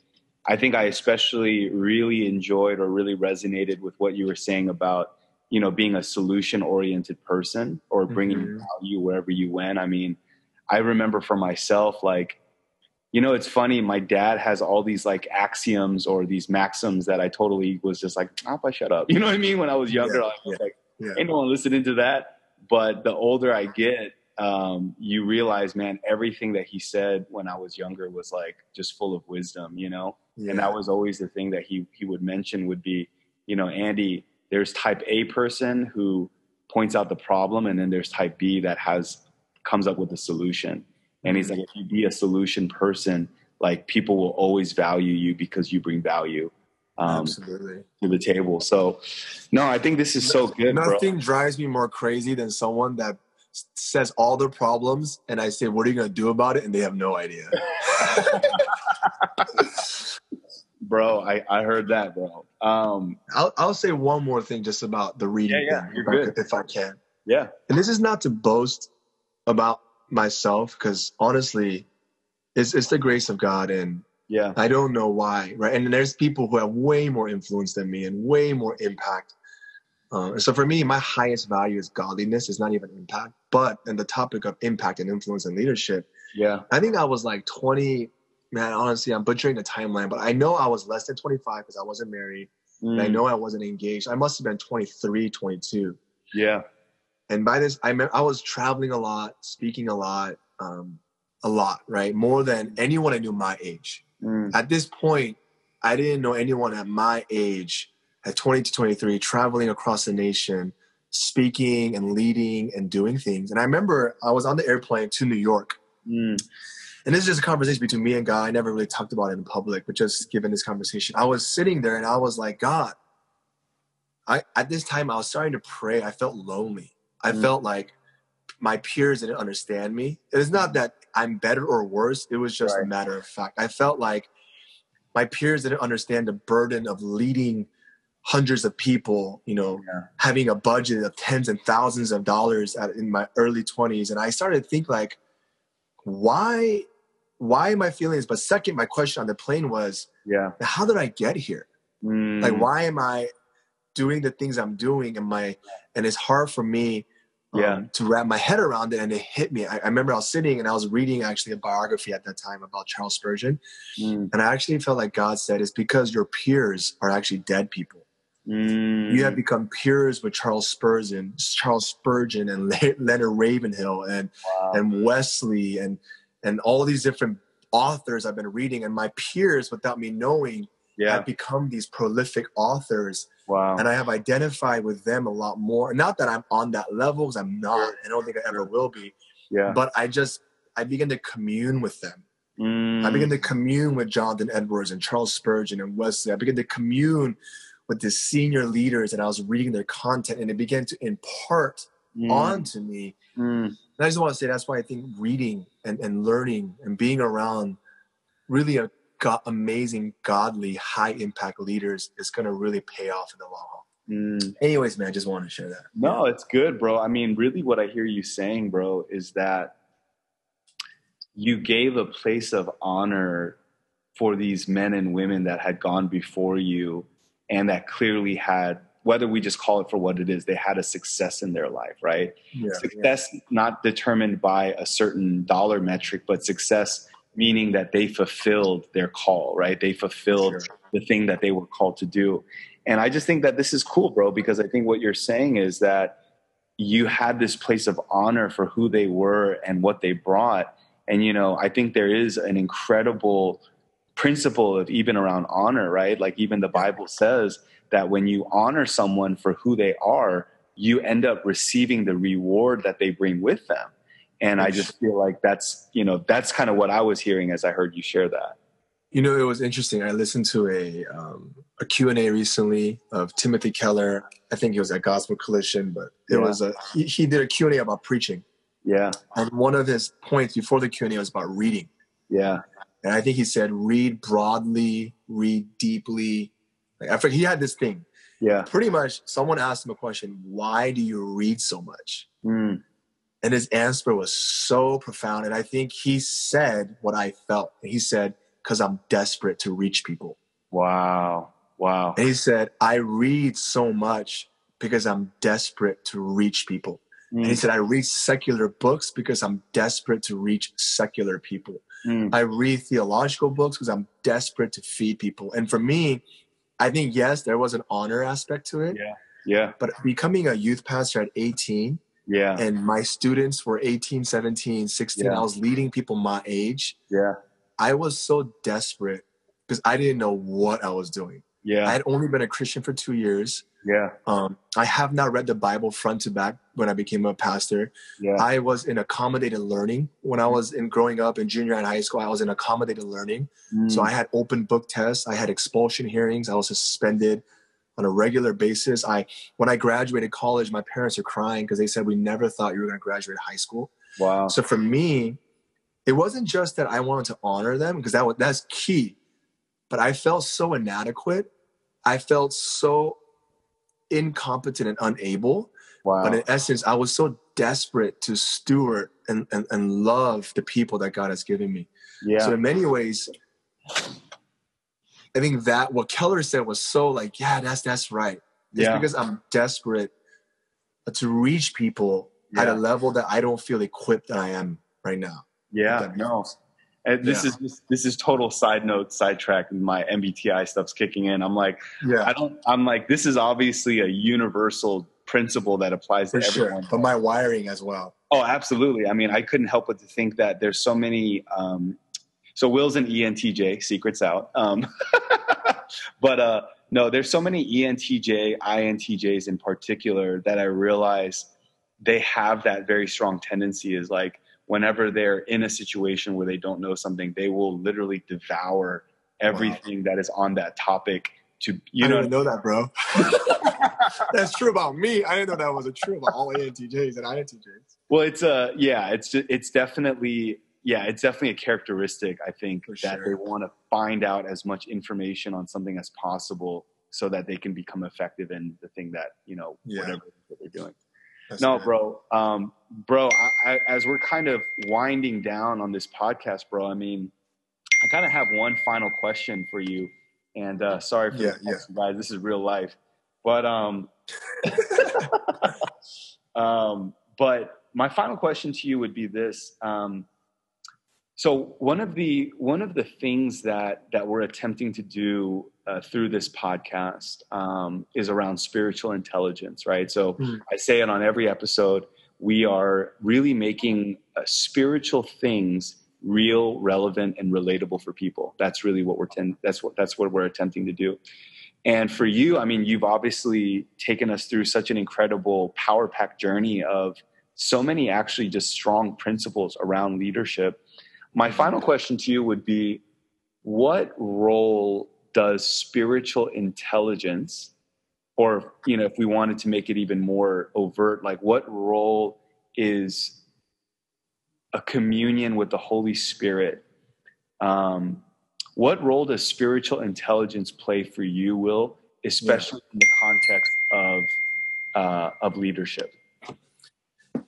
I think I especially really enjoyed or really resonated with what you were saying about you know being a solution oriented person or bringing Mhm. value wherever you went. I mean, I remember for myself like you know, it's funny. My dad has all these like axioms or these maxims that I totally was just like, "Papa, shut up." You know what I mean? When I was younger, Yeah, I was yeah, like, yeah. "Ain't no one listening to that." But the older I get, um, you realize, man, everything that he said when I was younger was like just full of wisdom. You know, Yeah. and that was always the thing that he he would mention would be, you know, Andy, there's type A person who points out the problem, and then there's type B that has comes up with a solution. And he's like, if you be a solution person, like people will always value you because you bring value um, Absolutely. to the table. So, no, I think this is so good, bro. Nothing drives me more crazy than someone that says all their problems and I say, What are you going to do about it? And they have no idea. Bro, I, I heard that, bro. Um, I'll, I'll say one more thing just about the reading Yeah, yeah, you're if I good. could- if I can. yeah, And this is not to boast about myself because honestly, it's, it's the grace of God and yeah, I don't know why, right? And there's people who have way more influence than me and way more impact. Um, and so for me, my highest value is godliness. It's not even impact, but in the topic of impact and influence and leadership, yeah, I think I was like 20. Man, honestly, I'm butchering the timeline, but I know I was less than 25 because I wasn't married. And I Mm, know I wasn't engaged. I must have been 23, 22 yeah, and by this i meant i was traveling a lot speaking a lot um, a lot right more than anyone i knew my age mm, at this point i didn't know anyone at my age at 20 to 23 traveling across the nation speaking and leading and doing things and i remember i was on the airplane to new york mm, and this is just a conversation between me and God. I never really talked about it in public, but just given this conversation, I was sitting there and I was like, God, I at this time I was starting to pray. I felt lonely. I Mm. felt like my peers didn't understand me. It's not that I'm better or worse. It was just a matter of fact. I felt like my peers didn't understand the burden of leading hundreds of people, you know, Yeah. having a budget of tens and thousands of dollars at, in my early 20s. And I started to think like, why why am I feeling this? But second, my question on the plane was, yeah. how did I get here? Mm, Like, why am I doing the things I'm doing? And my and it's hard for me um, Yeah. to wrap my head around it. And it hit me. I, I remember I was sitting and I was reading actually a biography at that time about Charles Spurgeon, mm, and I actually felt like God said, "It's because your peers are actually dead people." Mm. You have become peers with Charles Spurgeon, Charles Spurgeon, and Leonard Ravenhill, and wow. and Wesley, and and all these different authors I've been reading, and my peers, without me knowing, yeah. have become these prolific authors, Wow. and I have identified with them a lot more. Not that I'm on that level, because I'm not. I don't think I ever will be. yeah. But I just I begin to commune with them. Mm. I begin to commune with Jonathan Edwards and Charles Spurgeon and Wesley. I begin to commune with the senior leaders, and I was reading their content, and it began to impart Mm. onto me. Mm. And I just want to say that's why I think reading and, and learning and being around really a go- amazing, godly, high impact leaders is going to really pay off in the long haul. Mm. Anyways, man, I just want to share that. No, it's good, bro. I mean, really, what I hear you saying, bro, is that you gave a place of honor for these men and women that had gone before you and that clearly had, whether we just call it for what it is, they had a success in their life, right? Yeah, success not determined by a certain dollar metric, but success meaning that they fulfilled their call, right? They fulfilled Sure. the thing that they were called to do. And I just think that this is cool, bro, because I think what you're saying is that you had this place of honor for who they were and what they brought. And, you know, I think there is an incredible principle of even around honor, right? Like even the Bible says that when you honor someone for who they are, you end up receiving the reward that they bring with them. And I just feel like that's, you know, that's kind of what I was hearing as I heard you share that. You know, it was interesting. I listened to a um, a Q and A recently of Timothy Keller. I think it was at Gospel Coalition, but it Yeah. was a he, he did a Q and A about preaching, Yeah. and one of his points before the Q and A was about reading. Yeah. And I think he said, read broadly, read deeply. Like, I forget, he had this thing. Yeah. Pretty much, someone asked him a question, why do you read so much? Mm. And his answer was so profound. And I think he said what I felt. He said, because I'm desperate to reach people. Wow. Wow. And he said, I read so much because I'm desperate to reach people. And he Mm. said, I read secular books because I'm desperate to reach secular people. Mm. I read theological books because I'm desperate to feed people. And for me, I think, yes, there was an honor aspect to it. Yeah. Yeah. But becoming a youth pastor at 18 Yeah. and my students were 18, 17, 16, Yeah. I was leading people my age. Yeah. I was so desperate because I didn't know what I was doing. I had only been a Christian for two years. Yeah. Um, I have not read the Bible front to back when I became a pastor. Yeah. I was in accommodated learning when I was in growing up in junior and high school. I was in accommodated learning, so Mm. I had open book tests. I had expulsion hearings. I was suspended on a regular basis. I when I graduated college, my parents are crying because they said we never thought you were going to graduate high school. wow. So for me, it wasn't just that I wanted to honor them because that was that's key, but I felt so inadequate. I felt so incompetent and unable. Wow. But in essence, I was so desperate to steward and, and, and love the people that God has given me. yeah. So in many ways, I think that what Keller said was so like, yeah, that's that's right. It's Yeah. because I'm desperate uh, to reach people at a level that I don't feel equipped that I am right now. Yeah, no. And this Yeah. is this, this is total side note, sidetrack. and My MBTI stuff's kicking in. I'm like, Yeah, I don't. I'm like, this is obviously a universal principle that applies for to sure. everyone. But my wiring as well. Oh, absolutely. I mean, I couldn't help but to think that there's so many. Um, so Will's an ENTJ, secrets out. Um, but uh, no, there's so many ENTJ, INTJs in particular that I realize they have that very strong tendency. Is like whenever they're in a situation where they don't know something, they will literally devour everything that is on that topic. To you I know, know that, bro. That's true about me. I didn't know that was a true about all ENTJs and INTJs. Well, it's a yeah, it's it's definitely yeah, it's definitely a characteristic. I think For that sure. they want to find out as much information on something as possible so that they can become effective in the thing that you know Yeah. whatever that they're doing. That's no, bro, um, bro. I, I, as we're kind of winding down on this podcast, bro. I mean, I kind of have one final question for you, and uh, sorry for Yeah, text, guys. This is real life, but um, um, but my final question to you would be this: um, So one of the one of the things that that we're attempting to do uh, through this podcast um, is around spiritual intelligence, right? So mm. I say it on every episode. We are really making uh, spiritual things real, relevant, and relatable for people. That's really what we're ten- that's what that's what we're attempting to do. And for you, I mean, you've obviously taken us through such an incredible power pack journey of so many actually just strong principles around leadership. My final question to you would be what role does spiritual intelligence or you know if we wanted to make it even more overt like what role is a communion with the Holy Spirit. Um, what role does spiritual intelligence play for you, Will, especially yeah. in the context of uh, of leadership?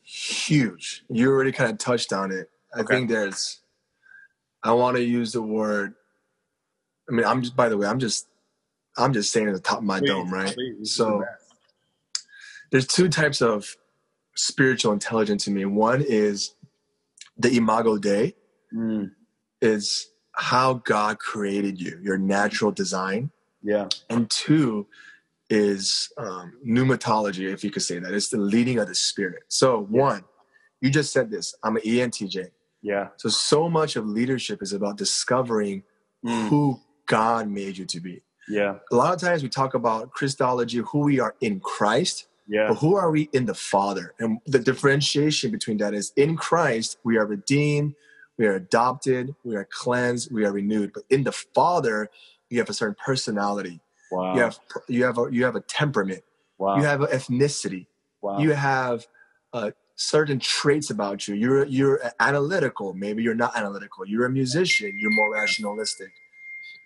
Huge. You already kind of touched on it. I okay. think there's. I want to use the word. I mean, I'm just. By the way, I'm just. I'm just saying at the top of my please, dome, right? Please, so, there's two types of spiritual intelligence to me. One is the imago dei mm. is how God created you, your natural design. Yeah. And two is um, pneumatology, if you could say that. It's the leading of the spirit. So yeah. one, you just said this. I'm an ENTJ. Yeah. So so much of leadership is about discovering mm. who God made you to be. Yeah. A lot of times we talk about Christology, who we are in Christ. Yeah. But who are we in the Father? And the differentiation between that is in Christ, we are redeemed, we are adopted, we are cleansed, we are renewed. But in the Father, you have a certain personality. Wow. You have you have a you have a temperament. Wow. You have an ethnicity. Wow. You have uh, certain traits about you. You're you're analytical. Maybe you're not analytical. You're a musician. You're more rationalistic.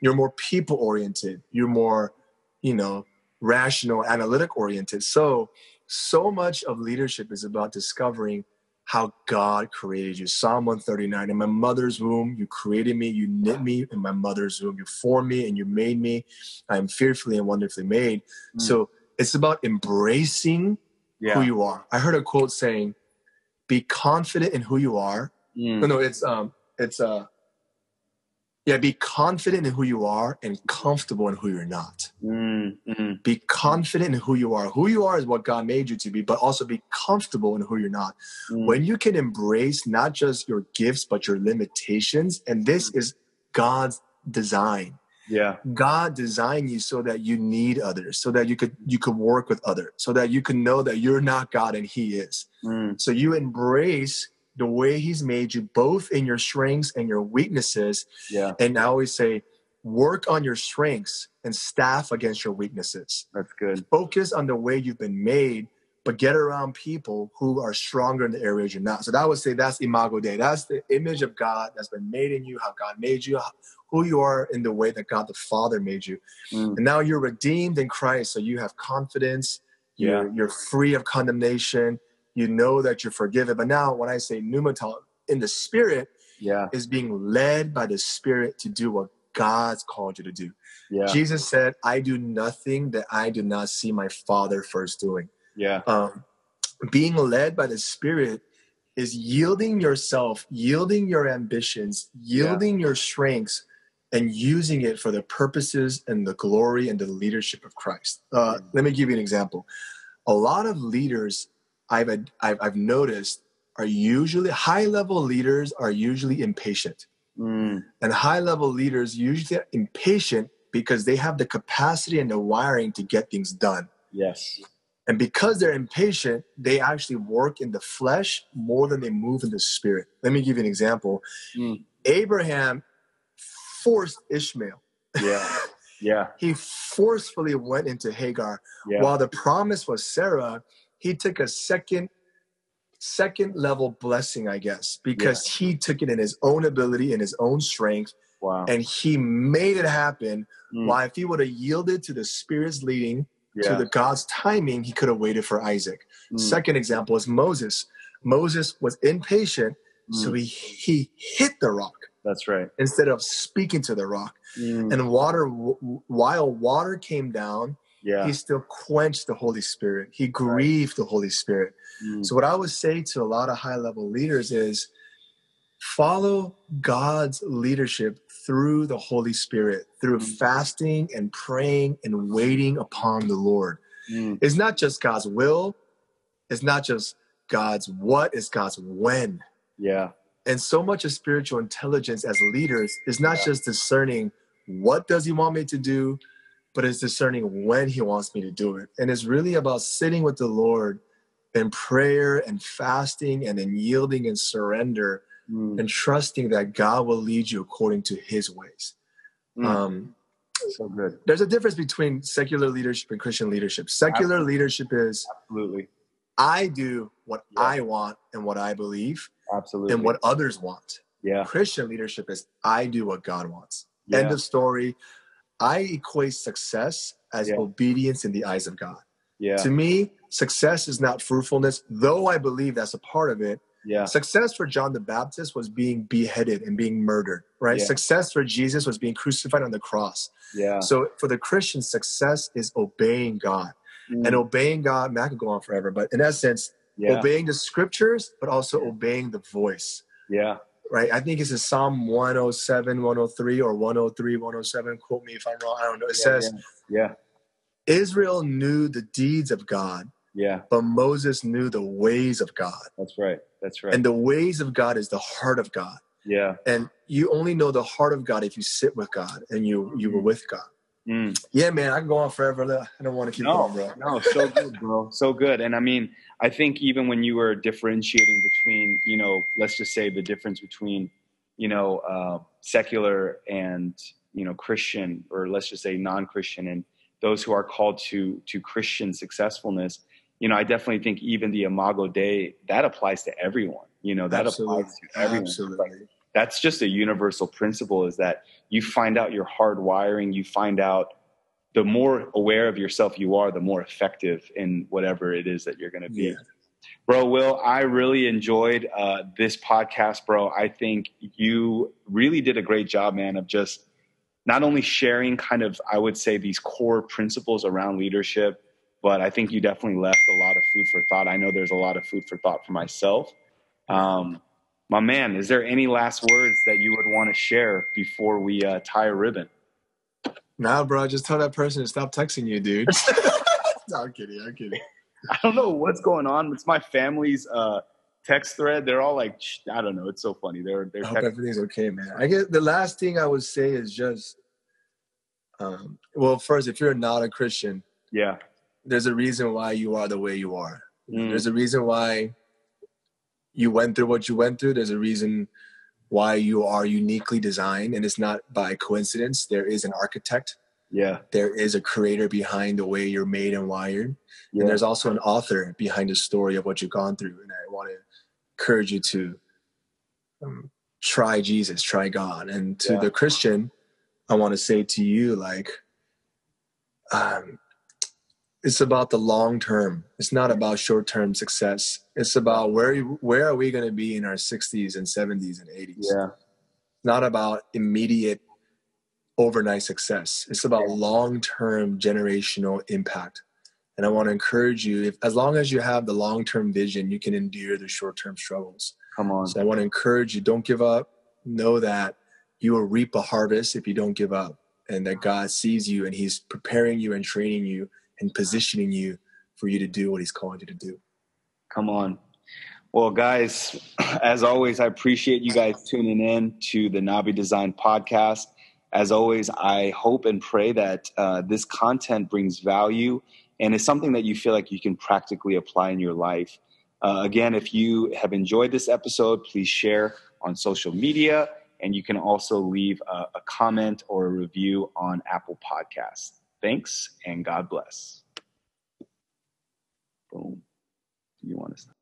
You're more people oriented. You're more, you know, rational, analytic oriented. So, so much of leadership is about discovering how God created you. Psalm 139 In my mother's womb, you created me, you knit me in my mother's womb, you formed me and you made me. I am fearfully and wonderfully made. Mm. So, it's about embracing yeah. who you are. I heard a quote saying, be confident in who you are. Mm. No, no, it's um, it's uh, yeah, be confident in who you are and comfortable in who you're not. Mm-hmm. Be confident in who you are. Who you are is what God made you to be, but also be comfortable in who you're not. Mm. When you can embrace not just your gifts, but your limitations, and this mm. is God's design. Yeah. God designed you so that you need others, so that you could you could work with others, so that you can know that you're not God and He is. Mm. So you embrace the way he's made you both in your strengths and your weaknesses yeah and i always say work on your strengths and staff against your weaknesses that's good focus on the way you've been made but get around people who are stronger in the areas you're not so that would say that's imago dei that's the image of god that's been made in you how god made you who you are in the way that god the father made you mm. and now you're redeemed in christ so you have confidence you're, yeah. you're free of condemnation you know that you're forgiven. But now, when I say pneumaton in the spirit, yeah, is being led by the spirit to do what God's called you to do. Yeah. Jesus said, "I do nothing that I do not see my Father first doing." Yeah. Um, being led by the Spirit is yielding yourself, yielding your ambitions, yielding yeah. your strengths, and using it for the purposes and the glory and the leadership of Christ. Uh, mm. Let me give you an example. A lot of leaders I've, I've, I've noticed are usually high level leaders are usually impatient. Mm. And high level leaders usually are impatient because they have the capacity and the wiring to get things done. Yes. And because they're impatient, they actually work in the flesh more than they move in the spirit. Let me give you an example. Mm. Abraham forced Ishmael. Yeah. Yeah. he forcefully went into Hagar. Yeah. While the promise was Sarah, he took a second second level blessing, I guess, because yeah. he took it in his own ability in his own strength. Wow. And he made it happen. Mm. While if he would have yielded to the Spirit's leading, yeah. to the God's timing, he could have waited for Isaac. Mm. Second example is Moses. Moses was impatient, mm. so he he hit the rock. That's right. Instead of speaking to the rock. Mm. And water, while water came down, yeah. he still quenched the Holy Spirit. He grieved right. the Holy Spirit. Mm. So what I would say to a lot of high level leaders is follow God's leadership through the Holy Spirit, through mm. fasting and praying and waiting upon the Lord. Mm. It's not just God's will, it's not just God's what, it's God's when. Yeah. And so much of spiritual intelligence as leaders is not yeah. just discerning what does he want me to do, but it's discerning when he wants me to do it. And it's really about sitting with the Lord in prayer and fasting and in yielding and surrender mm. and trusting that God will lead you according to his ways. Mm. Um, so good. There's a difference between secular leadership and Christian leadership. Secular Absolutely. leadership is Absolutely. I do what yeah. I want and what I believe. Absolutely. And what others want. Yeah. Christian leadership is I do what God wants. Yeah. End of story. I equate success as yeah. obedience in the eyes of God. Yeah. To me, success is not fruitfulness, though I believe that's a part of it. Yeah. Success for John the Baptist was being beheaded and being murdered, right? Yeah. Success for Jesus was being crucified on the cross. Yeah. So for the Christian, success is obeying God. Mm. And obeying God, man, I could go on forever, but in essence, yeah. obeying the scriptures, but also obeying the voice. Yeah. Right. I think it's in Psalm 107, 103, or 103, 107. Quote me if I'm wrong. I don't know. It yeah, says, yeah. Israel knew the deeds of God. Yeah. But Moses knew the ways of God. That's right. That's right. And the ways of God is the heart of God. Yeah. And you only know the heart of God if you sit with God and you you were with God. Mm. Yeah, man, I can go on forever. I don't want to keep no, going, bro. No, so good, bro. So good. And I mean, I think even when you were differentiating between, you know, let's just say the difference between, you know, uh, secular and you know Christian, or let's just say non-Christian, and those who are called to to Christian successfulness you know, I definitely think even the Imago Dei that applies to everyone. You know, that Absolutely. applies to everyone. Absolutely. That's just a universal principle is that you find out your hard wiring, you find out the more aware of yourself you are, the more effective in whatever it is that you're going to be. Yeah. Bro, Will, I really enjoyed uh, this podcast, bro. I think you really did a great job, man, of just not only sharing kind of, I would say, these core principles around leadership, but I think you definitely left a lot of food for thought. I know there's a lot of food for thought for myself. Um, my man, is there any last words that you would want to share before we uh, tie a ribbon? Nah, bro, just tell that person to stop texting you, dude. no, I'm kidding. I'm kidding. I don't know what's going on. It's my family's uh, text thread. They're all like, I don't know. It's so funny. They're they're. I hope everything's okay, man. I guess the last thing I would say is just, um, well, first, if you're not a Christian, yeah, there's a reason why you are the way you are. Mm. There's a reason why you went through what you went through. There's a reason why you are uniquely designed, and it's not by coincidence. There is an architect. Yeah. There is a creator behind the way you're made and wired. Yeah. And there's also an author behind the story of what you've gone through. And I want to encourage you to um, try Jesus, try God. And to yeah. the Christian, I want to say to you, like, um, it's about the long term. It's not about short term success. It's about where where are we going to be in our 60s and 70s and 80s. Yeah. It's not about immediate overnight success. It's about long term generational impact. And I want to encourage you if as long as you have the long term vision, you can endure the short term struggles. Come on. So I want to encourage you, don't give up. Know that you will reap a harvest if you don't give up. And that God sees you and He's preparing you and training you and positioning you for you to do what he's calling you to do. Come on. Well, guys, as always, I appreciate you guys tuning in to the Nabi Design podcast. As always, I hope and pray that uh, this content brings value and is something that you feel like you can practically apply in your life. Uh, again, if you have enjoyed this episode, please share on social media, and you can also leave a, a comment or a review on Apple Podcasts. Thanks and God bless. Boom. Do you want to stop?